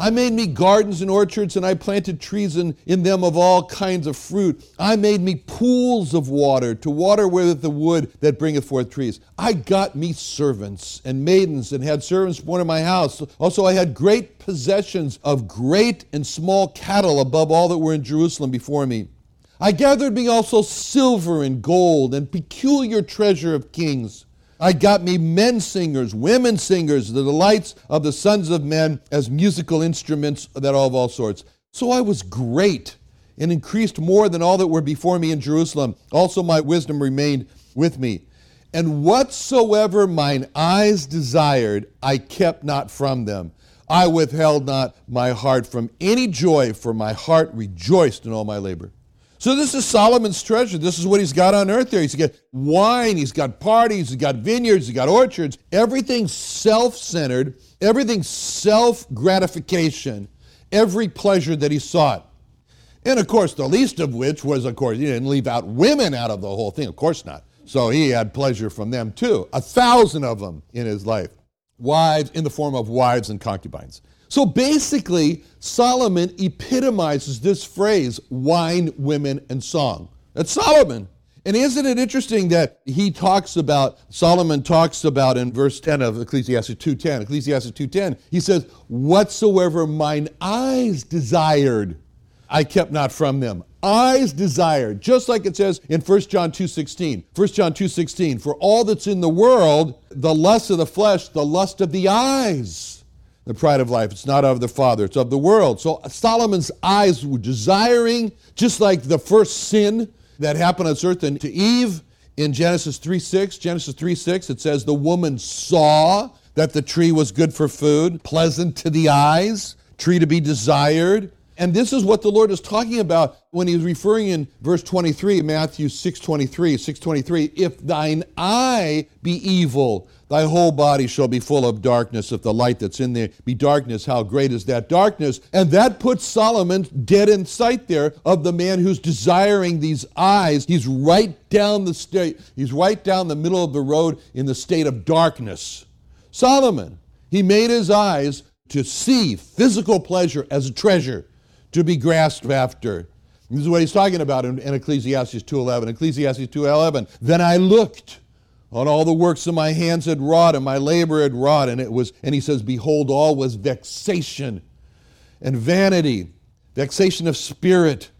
I made me gardens and orchards, and I planted trees in, in them of all kinds of fruit. I made me pools of water to water with the wood that bringeth forth trees. I got me servants and maidens, and had servants born in my house. Also, I had great possessions of great and small cattle above all that were in Jerusalem before me. I gathered me also silver and gold, and peculiar treasure of kings. I got me men singers, women singers, the delights of the sons of men as musical instruments that are of all sorts. So I was great and increased more than all that were before me in Jerusalem. Also my wisdom remained with me. And whatsoever mine eyes desired, I kept not from them. I withheld not my heart from any joy, for my heart rejoiced in all my labor. So this is Solomon's treasure. This is what he's got on earth there. He's got wine, he's got parties, he's got vineyards, he's got orchards. Everything self-centered, everything self-gratification, every pleasure that he sought. And of course, the least of which was, of course, he didn't leave out women out of the whole thing. Of course not. So he had pleasure from them too. A thousand of them in his life. Wives, in the form of wives and concubines. So basically, Solomon epitomizes this phrase wine, women, and song. That's Solomon. And isn't it interesting that he talks about, Solomon talks about in verse 10 of Ecclesiastes 2.10, Ecclesiastes 2.10, he says, Whatsoever mine eyes desired, I kept not from them. Eyes desired, just like it says in 1 John 2.16. 1 John 2.16, for all that's in the world, the lust of the flesh, the lust of the eyes the pride of life. It's not of the Father, it's of the world. So Solomon's eyes were desiring, just like the first sin that happened on earth and to Eve in Genesis 3 6. Genesis 3 6, it says, The woman saw that the tree was good for food, pleasant to the eyes, tree to be desired. And this is what the Lord is talking about when he's referring in verse 23, Matthew 6:23, 6:23, if thine eye be evil, thy whole body shall be full of darkness. If the light that's in there be darkness, how great is that darkness? And that puts Solomon dead in sight there of the man who's desiring these eyes. He's right down the state, he's right down the middle of the road in the state of darkness. Solomon, he made his eyes to see physical pleasure as a treasure to be grasped after. This is what he's talking about in, in Ecclesiastes 2.11. Ecclesiastes 2.11, Then I looked on all the works of my hands had wrought and my labor had wrought, and it was, and he says, Behold, all was vexation and vanity, vexation of spirit,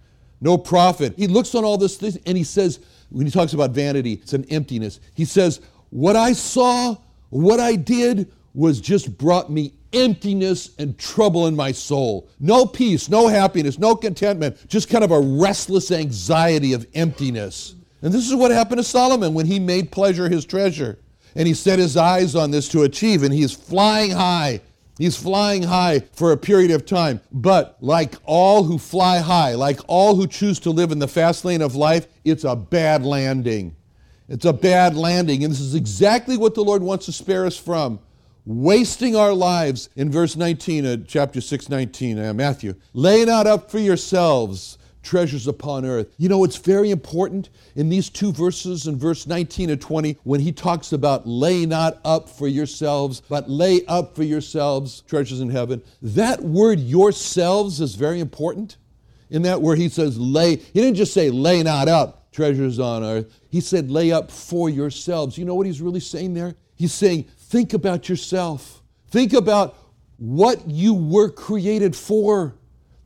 no profit. He looks on all this and he says, when he talks about vanity, it's an emptiness. He says, What I saw, what I did was just brought me emptiness and trouble in my soul. No peace, no happiness, no contentment, just kind of a restless anxiety of emptiness. And this is what happened to Solomon when he made pleasure his treasure. And he set his eyes on this to achieve, and he's flying high. He's flying high for a period of time. But like all who fly high, like all who choose to live in the fast lane of life, it's a bad landing. It's a bad landing. And this is exactly what the Lord wants to spare us from wasting our lives in verse 19 of chapter 6 19 uh, matthew lay not up for yourselves treasures upon earth. You know it's very important in these two verses in verse 19 and 20 when he talks about lay not up for yourselves but lay up for yourselves treasures in heaven. That word yourselves is very important. In that where he says lay he didn't just say lay not up treasures on earth. He said lay up for yourselves. You know what he's really saying there? He's saying Think about yourself. Think about what you were created for.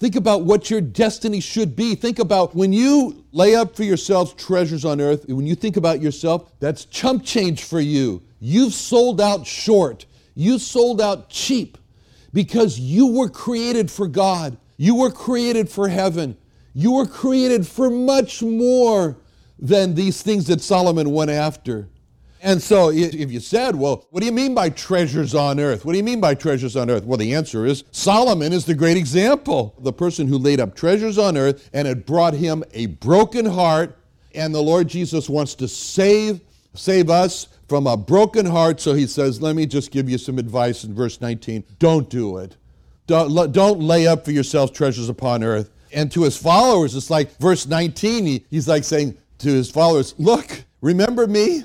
Think about what your destiny should be. Think about when you lay up for yourselves treasures on earth, when you think about yourself, that's chump change for you. You've sold out short. You sold out cheap because you were created for God. You were created for heaven. You were created for much more than these things that Solomon went after. And so, if you said, well, what do you mean by treasures on earth? What do you mean by treasures on earth? Well, the answer is Solomon is the great example. The person who laid up treasures on earth and it brought him a broken heart. And the Lord Jesus wants to save, save us from a broken heart. So he says, let me just give you some advice in verse 19. Don't do it. Don't, don't lay up for yourselves treasures upon earth. And to his followers, it's like verse 19, he, he's like saying to his followers, Look, remember me?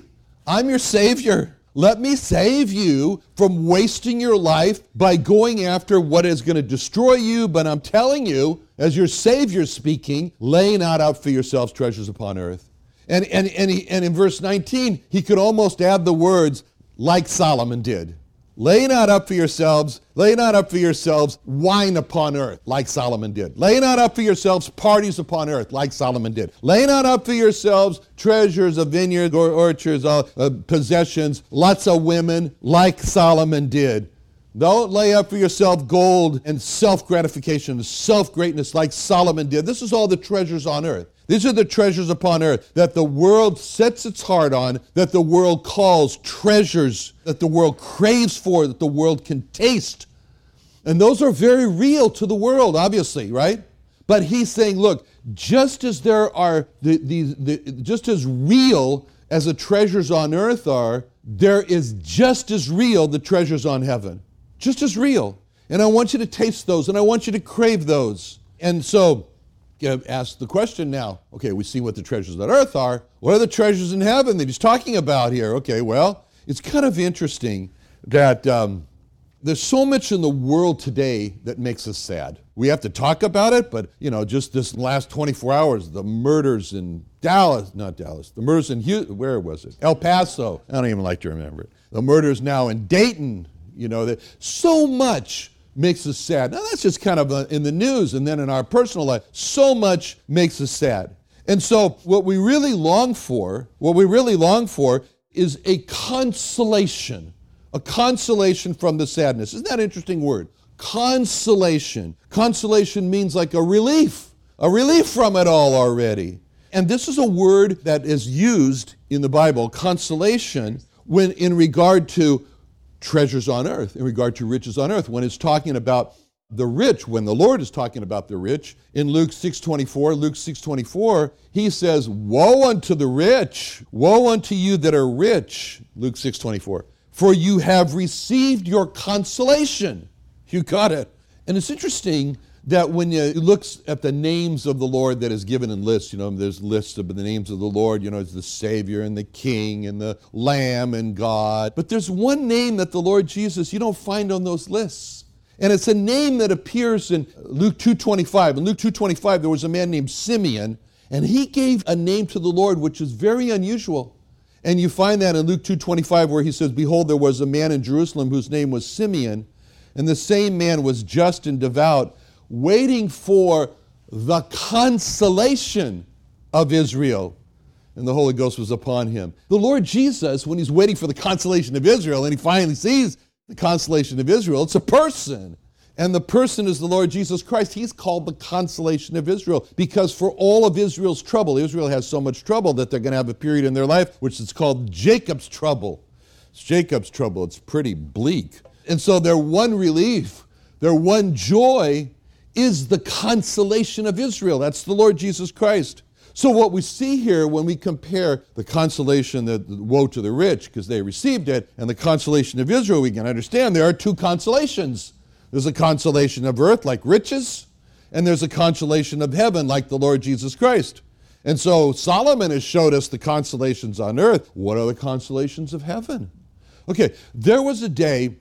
I'm your Savior. Let me save you from wasting your life by going after what is going to destroy you. But I'm telling you, as your Savior speaking, lay not out for yourselves treasures upon earth. And, and, and, he, and in verse 19, he could almost add the words, like Solomon did. Lay not up for yourselves, lay not up for yourselves wine upon earth, like Solomon did. Lay not up for yourselves parties upon earth, like Solomon did. Lay not up for yourselves treasures of vineyards or orchards, uh, uh, possessions, lots of women, like Solomon did. Don't lay up for yourself gold and self gratification, self greatness, like Solomon did. This is all the treasures on earth. These are the treasures upon earth that the world sets its heart on, that the world calls treasures, that the world craves for, that the world can taste. And those are very real to the world, obviously, right? But he's saying, look, just as there are the, the, the, just as real as the treasures on earth are, there is just as real the treasures on heaven. Just as real. And I want you to taste those and I want you to crave those. And so ask the question now okay, we see what the treasures on earth are. What are the treasures in heaven that he's talking about here? Okay, well, it's kind of interesting that um, there's so much in the world today that makes us sad. We have to talk about it, but you know, just this last 24 hours, the murders in Dallas, not Dallas, the murders in Houston, where was it? El Paso. I don't even like to remember it. The murders now in Dayton. You know, that so much makes us sad. Now, that's just kind of uh, in the news and then in our personal life. So much makes us sad. And so, what we really long for, what we really long for, is a consolation, a consolation from the sadness. Isn't that an interesting word? Consolation. Consolation means like a relief, a relief from it all already. And this is a word that is used in the Bible, consolation, when in regard to treasures on earth, in regard to riches on earth. When it's talking about the rich, when the Lord is talking about the rich, in Luke 6:24, Luke 6:24, he says, "Woe unto the rich! Woe unto you that are rich." Luke 6:24. For you have received your consolation. You got it. And it's interesting that when you look at the names of the Lord that is given in lists, you know, there's lists of the names of the Lord, you know, it's the Savior and the King and the Lamb and God. But there's one name that the Lord Jesus you don't find on those lists. And it's a name that appears in Luke 2.25. In Luke 2.25, there was a man named Simeon, and he gave a name to the Lord which is very unusual. And you find that in Luke 2.25 where he says, Behold, there was a man in Jerusalem whose name was Simeon, and the same man was just and devout, waiting for the consolation of Israel. And the Holy Ghost was upon him. The Lord Jesus, when he's waiting for the consolation of Israel and he finally sees the consolation of Israel, it's a person. And the person is the Lord Jesus Christ. He's called the consolation of Israel because for all of Israel's trouble, Israel has so much trouble that they're going to have a period in their life which is called Jacob's trouble. It's Jacob's trouble. It's pretty bleak. And so their one relief, their one joy is the consolation of Israel. That's the Lord Jesus Christ. So, what we see here when we compare the consolation, the, woe to the rich, because they received it, and the consolation of Israel, we can understand there are two consolations. There's a consolation of earth, like riches, and there's a consolation of heaven, like the Lord Jesus Christ. And so, Solomon has showed us the consolations on earth. What are the consolations of heaven? Okay, there was a day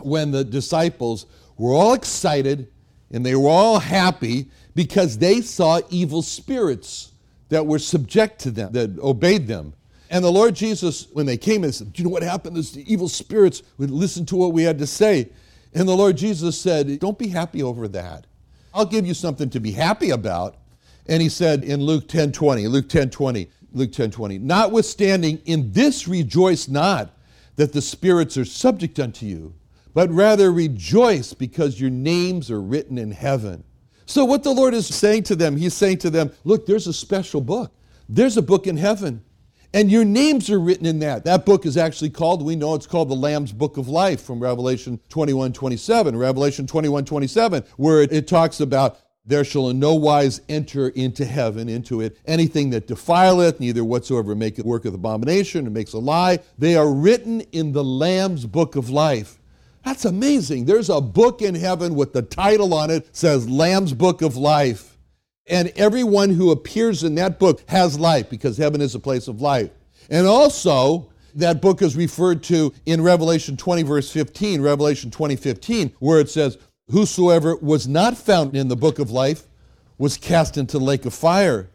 when the disciples were all excited and they were all happy because they saw evil spirits that were subject to them, that obeyed them. And the Lord Jesus, when they came and said, Do you know what happened? This, the evil spirits would listen to what we had to say. And the Lord Jesus said, Don't be happy over that. I'll give you something to be happy about. And he said in Luke 10 20, Luke 10 20, Luke 10 20, notwithstanding, in this rejoice not that the spirits are subject unto you, but rather rejoice because your names are written in heaven. So, what the Lord is saying to them, He's saying to them, Look, there's a special book. There's a book in heaven. And your names are written in that. That book is actually called, we know it's called the Lamb's Book of Life from Revelation 21 27. Revelation 21 27, where it, it talks about there shall in no wise enter into heaven, into it, anything that defileth, neither whatsoever maketh worketh abomination or makes a lie. They are written in the Lamb's book of life. That's amazing. There's a book in heaven with the title on it says Lamb's Book of Life. And everyone who appears in that book has life because heaven is a place of life. And also, that book is referred to in Revelation 20, verse 15, Revelation 20, 15, where it says, Whosoever was not found in the book of life was cast into the lake of fire.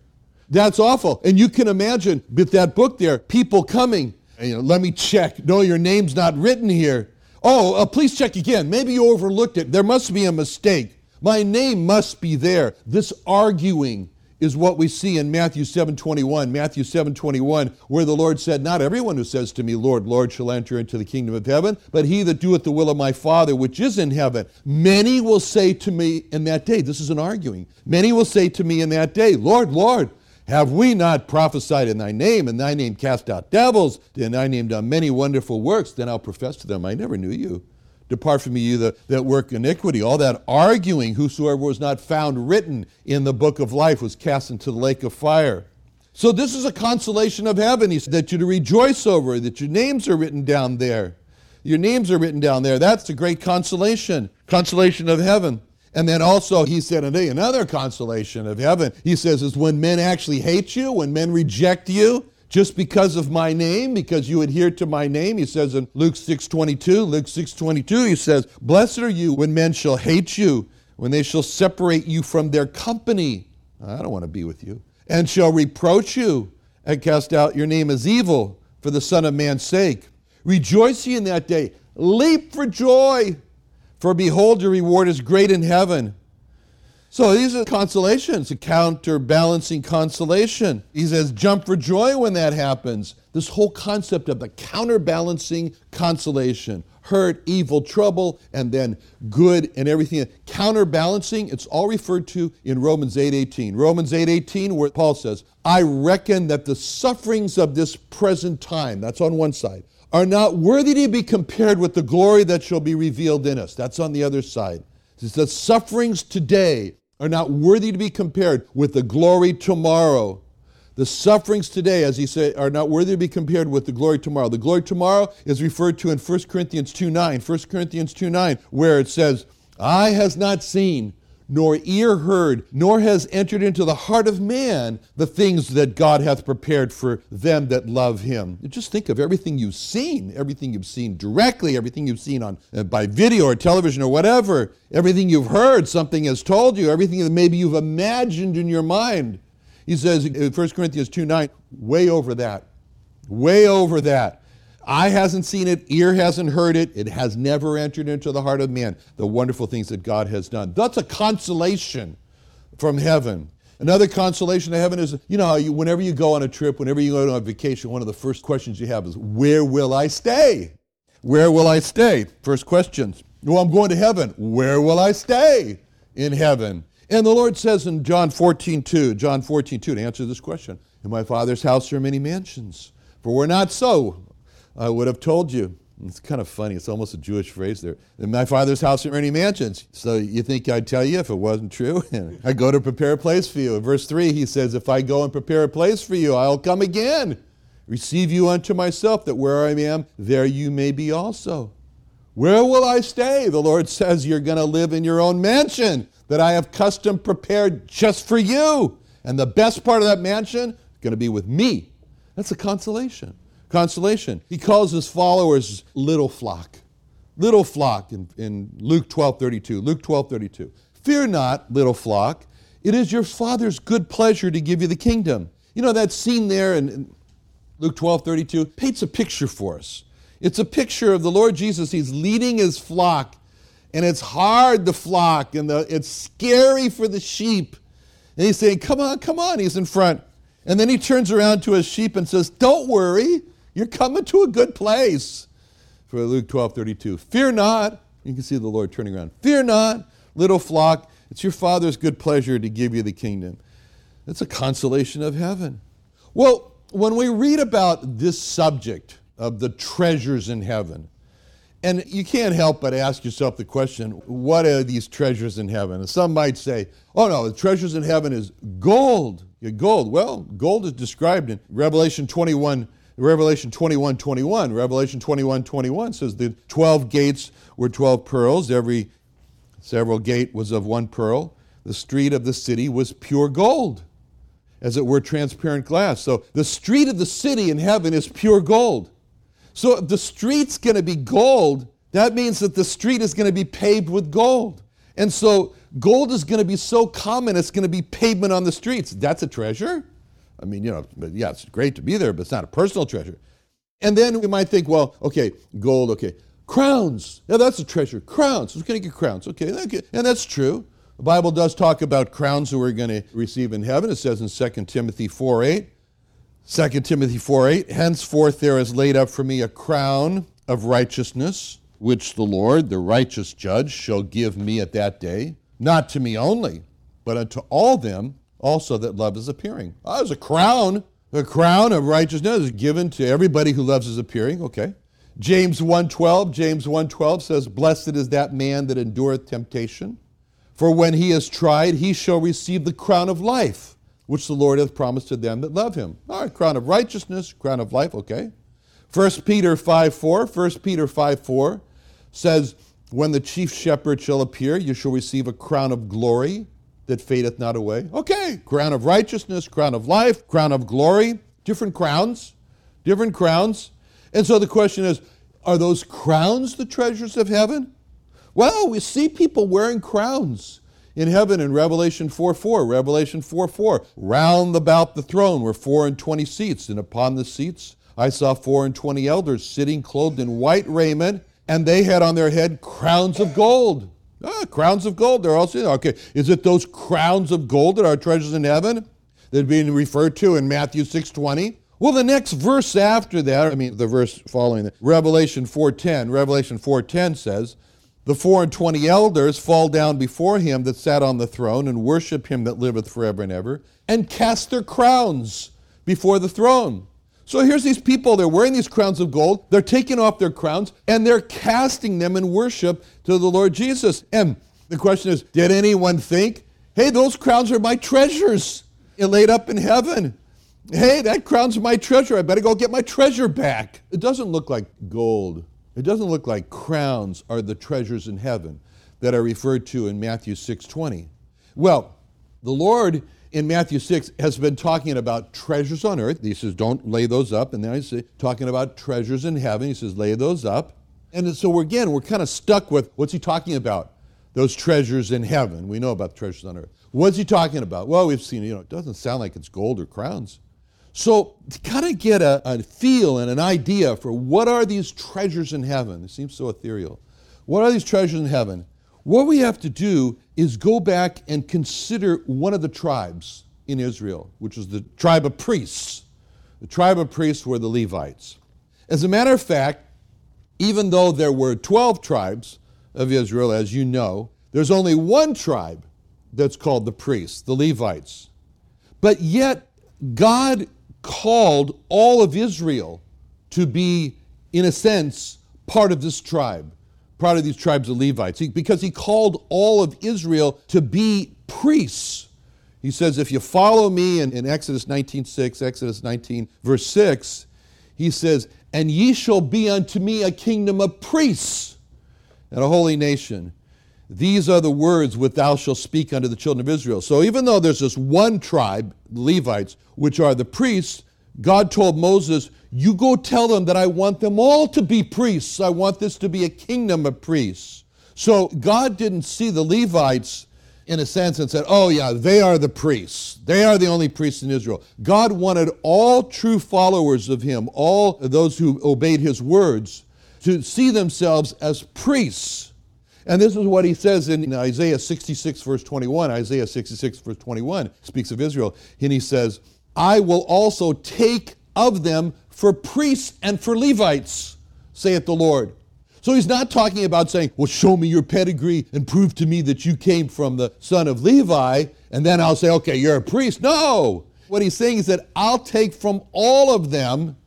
That's awful. And you can imagine with that book there, people coming, you know, let me check. No, your name's not written here. Oh, uh, please check again. Maybe you overlooked it. There must be a mistake. My name must be there. This arguing is what we see in Matthew 7:21. Matthew 7:21, where the Lord said, "Not everyone who says to me, Lord, Lord, shall enter into the kingdom of heaven, but he that doeth the will of my Father which is in heaven. Many will say to me in that day, this is an arguing. Many will say to me in that day, Lord, Lord, have we not prophesied in thy name, and thy name cast out devils, and thy name done many wonderful works? Then I'll profess to them, I never knew you. Depart from me, you that, that work iniquity. All that arguing, whosoever was not found written in the book of life was cast into the lake of fire. So, this is a consolation of heaven. He said that you're to rejoice over, that your names are written down there. Your names are written down there. That's a great consolation, consolation of heaven. And then also, he said, another consolation of heaven, he says, is when men actually hate you, when men reject you, just because of my name, because you adhere to my name. He says in Luke 6:22, Luke 6:22, he says, "Blessed are you when men shall hate you, when they shall separate you from their company. I don't want to be with you. And shall reproach you and cast out your name as evil for the Son of Man's sake. Rejoice ye in that day, leap for joy, for behold, your reward is great in heaven." So these are consolations, a counterbalancing consolation. He says, jump for joy when that happens. This whole concept of the counterbalancing consolation hurt, evil, trouble, and then good and everything. Counterbalancing, it's all referred to in Romans 8:18. Romans 8:18, where Paul says, I reckon that the sufferings of this present time, that's on one side, are not worthy to be compared with the glory that shall be revealed in us. That's on the other side. It's the sufferings today are not worthy to be compared with the glory tomorrow. The sufferings today, as he said, are not worthy to be compared with the glory tomorrow. The glory tomorrow is referred to in 1 Corinthians 2 9. 1 Corinthians 2 9, where it says, Eye has not seen, nor ear heard, nor has entered into the heart of man the things that God hath prepared for them that love him. Just think of everything you've seen, everything you've seen directly, everything you've seen on uh, by video or television or whatever, everything you've heard, something has told you, everything that maybe you've imagined in your mind. He says in 1 Corinthians 2 9, way over that. Way over that. Eye hasn't seen it, ear hasn't heard it, it has never entered into the heart of man, the wonderful things that God has done. That's a consolation from heaven. Another consolation of heaven is, you know, you, whenever you go on a trip, whenever you go on a vacation, one of the first questions you have is, Where will I stay? Where will I stay? First questions. Well, I'm going to heaven. Where will I stay in heaven? And the Lord says in John 14, 2, John 14, 2, to answer this question, In my Father's house there are many mansions. For we're not so. I would have told you. It's kind of funny. It's almost a Jewish phrase there. In my father's house are many mansions. So you think I'd tell you if it wasn't true? I go to prepare a place for you. In verse 3, he says, If I go and prepare a place for you, I'll come again, receive you unto myself, that where I am, there you may be also. Where will I stay? The Lord says, You're going to live in your own mansion that I have custom prepared just for you. And the best part of that mansion is going to be with me. That's a consolation consolation. He calls his followers little flock. Little flock in, in Luke 12 32. Luke 12 32. Fear not, little flock. It is your Father's good pleasure to give you the kingdom. You know, that scene there in, Luke 12 32 paints a picture for us. It's a picture of the Lord Jesus. He's leading his flock and it's hard the flock, and the, it's scary for the sheep. And he's saying, Come on, come on. He's in front. And then he turns around to his sheep and says, Don't worry, you're coming to a good place. For Luke 12 32. Fear not. You can see the Lord turning around. Fear not, little flock. It's your Father's good pleasure to give you the kingdom. It's a consolation of heaven. Well, when we read about this subject of the treasures in heaven, and you can't help but ask yourself the question what are these treasures in heaven? And some might say, oh no, the treasures in heaven is gold. gold. Well, gold is described in Revelation 21. Revelation 21 21. Revelation 21 21 says the 12 gates were 12 pearls. Every several gate was of one pearl. The street of the city was pure gold, as it were transparent glass. So the street of the city in heaven is pure gold. So if the street's going to be gold, that means that the street is going to be paved with gold. And so gold is going to be so common, it's going to be pavement on the streets. That's a treasure. I mean, you know, but yeah, it's great to be there, but it's not a personal treasure. And then we might think, well, okay, gold, okay. Crowns. Yeah, that's a treasure. Crowns. Who's going to get crowns? Okay. And that's true. The Bible does talk about crowns who we're going to receive in heaven. It says in 2 Timothy 4 8, 2 Timothy 4 8, henceforth there is laid up for me a crown of righteousness, which the Lord, the righteous judge, shall give me at that day, not to me only, but unto all them also that love is appearing. Oh, there's a crown, a crown of righteousness is given to everybody who loves is appearing. Okay. James 1:12, James 1:12 says, "Blessed is that man that endureth temptation, for when he is tried, he shall receive the crown of life." which the Lord hath promised to them that love him. All right, crown of righteousness, crown of life, okay. 1 Peter 5 4, 1 Peter 5 4 says, When the chief shepherd shall appear, you shall receive a crown of glory that fadeth not away. Okay, crown of righteousness, crown of life, crown of glory, different crowns, different crowns. And so the question is, are those crowns the treasures of heaven? Well, we see people wearing crowns in heaven in Revelation 4 4. Revelation 4 4. Round about the throne were four and twenty seats, and upon the seats I saw four and twenty elders sitting clothed in white raiment, and they had on their head crowns of gold. Ah, crowns of gold. They're sitting. Okay, is it those crowns of gold that are treasures in heaven that are being referred to in Matthew 6 20? Well, the next verse after that, I mean the verse following that, Revelation 4:10. Revelation 4:10 says, the four and twenty elders fall down before him that sat on the throne and worship him that liveth forever and ever, and cast their crowns before the throne. So here's these people, they're wearing these crowns of gold, they're taking off their crowns, and they're casting them in worship to the Lord Jesus. And the question is, did anyone think, hey, those crowns are my treasures laid up in heaven? Hey, that crown's my treasure. I better go get my treasure back. It doesn't look like gold. It doesn't look like crowns are the treasures in heaven that are referred to in Matthew 6:20. Well, the Lord in Matthew 6 has been talking about treasures on earth. He says, don't lay those up. And then he's talking about treasures in heaven. He says, lay those up. And so we're, again, we're kind of stuck with what's he talking about? Those treasures in heaven. We know about treasures on earth. What's he talking about? Well, we've seen, you know, it doesn't sound like it's gold or crowns. So to kind of get a, a, feel and an idea for what are these treasures in heaven, it seems so ethereal. What are these treasures in heaven? What we have to do is go back and consider one of the tribes in Israel, which was the tribe of priests. The tribe of priests were the Levites. As a matter of fact, even though there were 12 tribes of Israel, as you know, there's only one tribe that's called the priests, the Levites. But yet, God called all of Israel to be, in a sense, part of this tribe, part of these tribes of Levites, because he called all of Israel to be priests. He says, if you follow me in, in Exodus 19, 6, Exodus 19, verse 6, he says, and ye shall be unto me a kingdom of priests and a holy nation. These are the words which thou shalt speak unto the children of Israel. So even though there's this one tribe, Levites, which are the priests, God told Moses, You go tell them that I want them all to be priests. I want this to be a kingdom of priests. So God didn't see the Levites in a sense and said, Oh, yeah, they are the priests. They are the only priests in Israel. God wanted all true followers of Him, all those who obeyed His words, to see themselves as priests And this is what he says in Isaiah 66, verse 21. Isaiah 66, verse 21 speaks of Israel. And he says, I will also take of them for priests and for Levites, saith the Lord. So he's not talking about saying, Well, show me your pedigree and prove to me that you came from the son of Levi, and then I'll say, Okay, you're a priest. No. What he's saying is that I'll take from all of them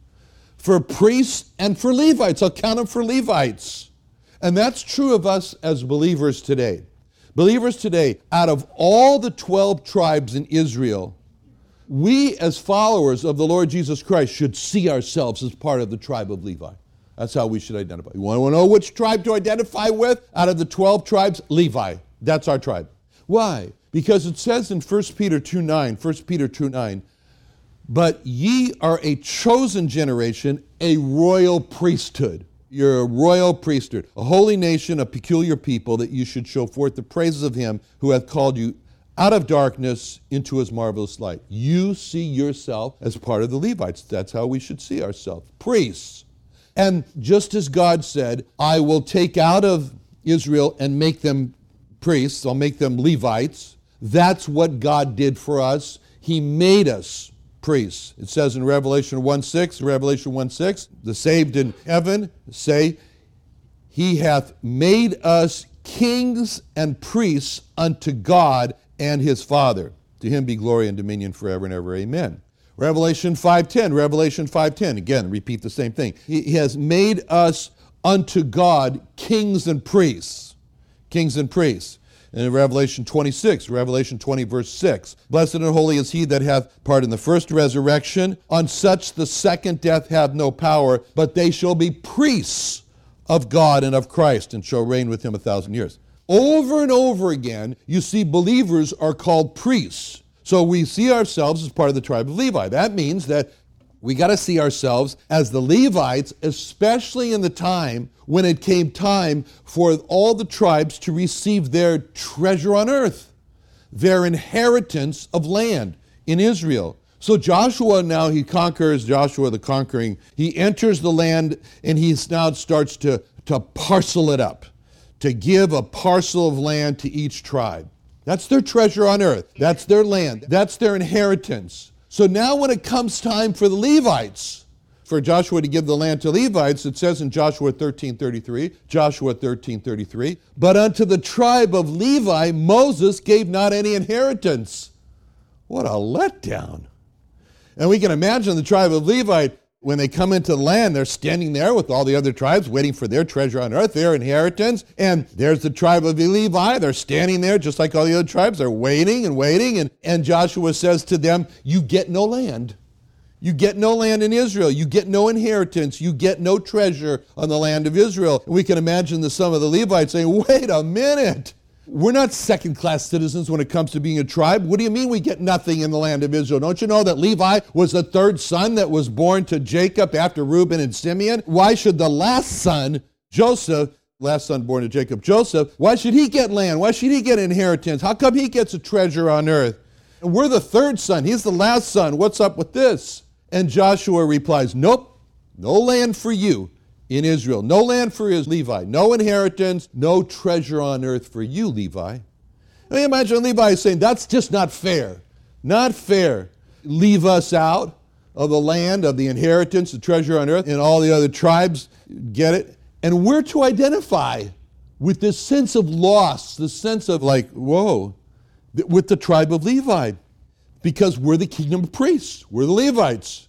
for priests and for Levites. I'll count them for Levites. And that's true of us as believers today. Believers today, out of all the 12 tribes in Israel, we as followers of the Lord Jesus Christ should see ourselves as part of the tribe of Levi. That's how we should identify. You want to know which tribe to identify with? Out of the 12 tribes, Levi. That's our tribe. Why? Because it says in 1 Peter 2 9, 1 Peter 2 9, but ye are a chosen generation, a royal priesthood. You're a royal priesthood, a holy nation, a peculiar people, that you should show forth the praises of him who hath called you out of darkness into his marvelous light. You see yourself as part of the Levites. That's how we should see ourselves priests. And just as God said, I will take out of Israel and make them priests, I'll make them Levites. That's what God did for us. He made us priests. It says in Revelation 1 6, Revelation 1 6, the saved in heaven say, He hath made us kings and priests unto God and his Father. To him be glory and dominion forever and ever. Amen. Revelation 5:10, Revelation 5:10. Again, repeat the same thing. He has made us unto God kings and priests. Kings and priests. And in Revelation 26, Revelation 20, verse 6, Blessed and holy is he that hath part in the first resurrection. On such the second death hath no power, but they shall be priests of God and of Christ, and shall reign with him a thousand years. Over and over again, you see believers are called priests. So we see ourselves as part of the tribe of Levi. That means that we got to see ourselves as the Levites, especially in the time when it came time for all the tribes to receive their treasure on earth, their inheritance of land in Israel. So Joshua now he conquers, Joshua the conquering, he enters the land and he now starts to, to parcel it up to give a parcel of land to each tribe. That's their treasure on earth. That's their land. That's their inheritance. So now, when it comes time for the Levites, for Joshua to give the land to Levites, it says in Joshua 13:33, Joshua 13:33, but unto the tribe of Levi Moses gave not any inheritance. What a letdown. And we can imagine the tribe of Levi when they come into the land, they're standing there with all the other tribes waiting for their treasure on earth, their inheritance. And there's the tribe of Levi. They're standing there just like all the other tribes. They're waiting and waiting. And, and Joshua says to them, You get no land. You get no land in Israel. You get no inheritance. You get no treasure on the land of Israel. And we can imagine the some of the Levites saying, Wait a minute. We're not second class citizens when it comes to being a tribe. What do you mean we get nothing in the land of Israel? Don't you know that Levi was the third son that was born to Jacob after Reuben and Simeon? Why should the last son, Joseph, last son born to Jacob, Joseph, why should he get land? Why should he get inheritance? How come he gets a treasure on earth? And we're the third son. He's the last son. What's up with this? And Joshua replies, Nope, no land for you in Israel. No land for his Levi, no inheritance, no treasure on earth for you, Levi. I mean, imagine Levi saying, That's just not fair. Not fair. Leave us out of the land, of the inheritance, the treasure on earth, and all the other tribes get it. And we're to identify with this sense of loss, this sense of like, whoa, with the tribe of Levi, because we're the kingdom of priests, we're the Levites.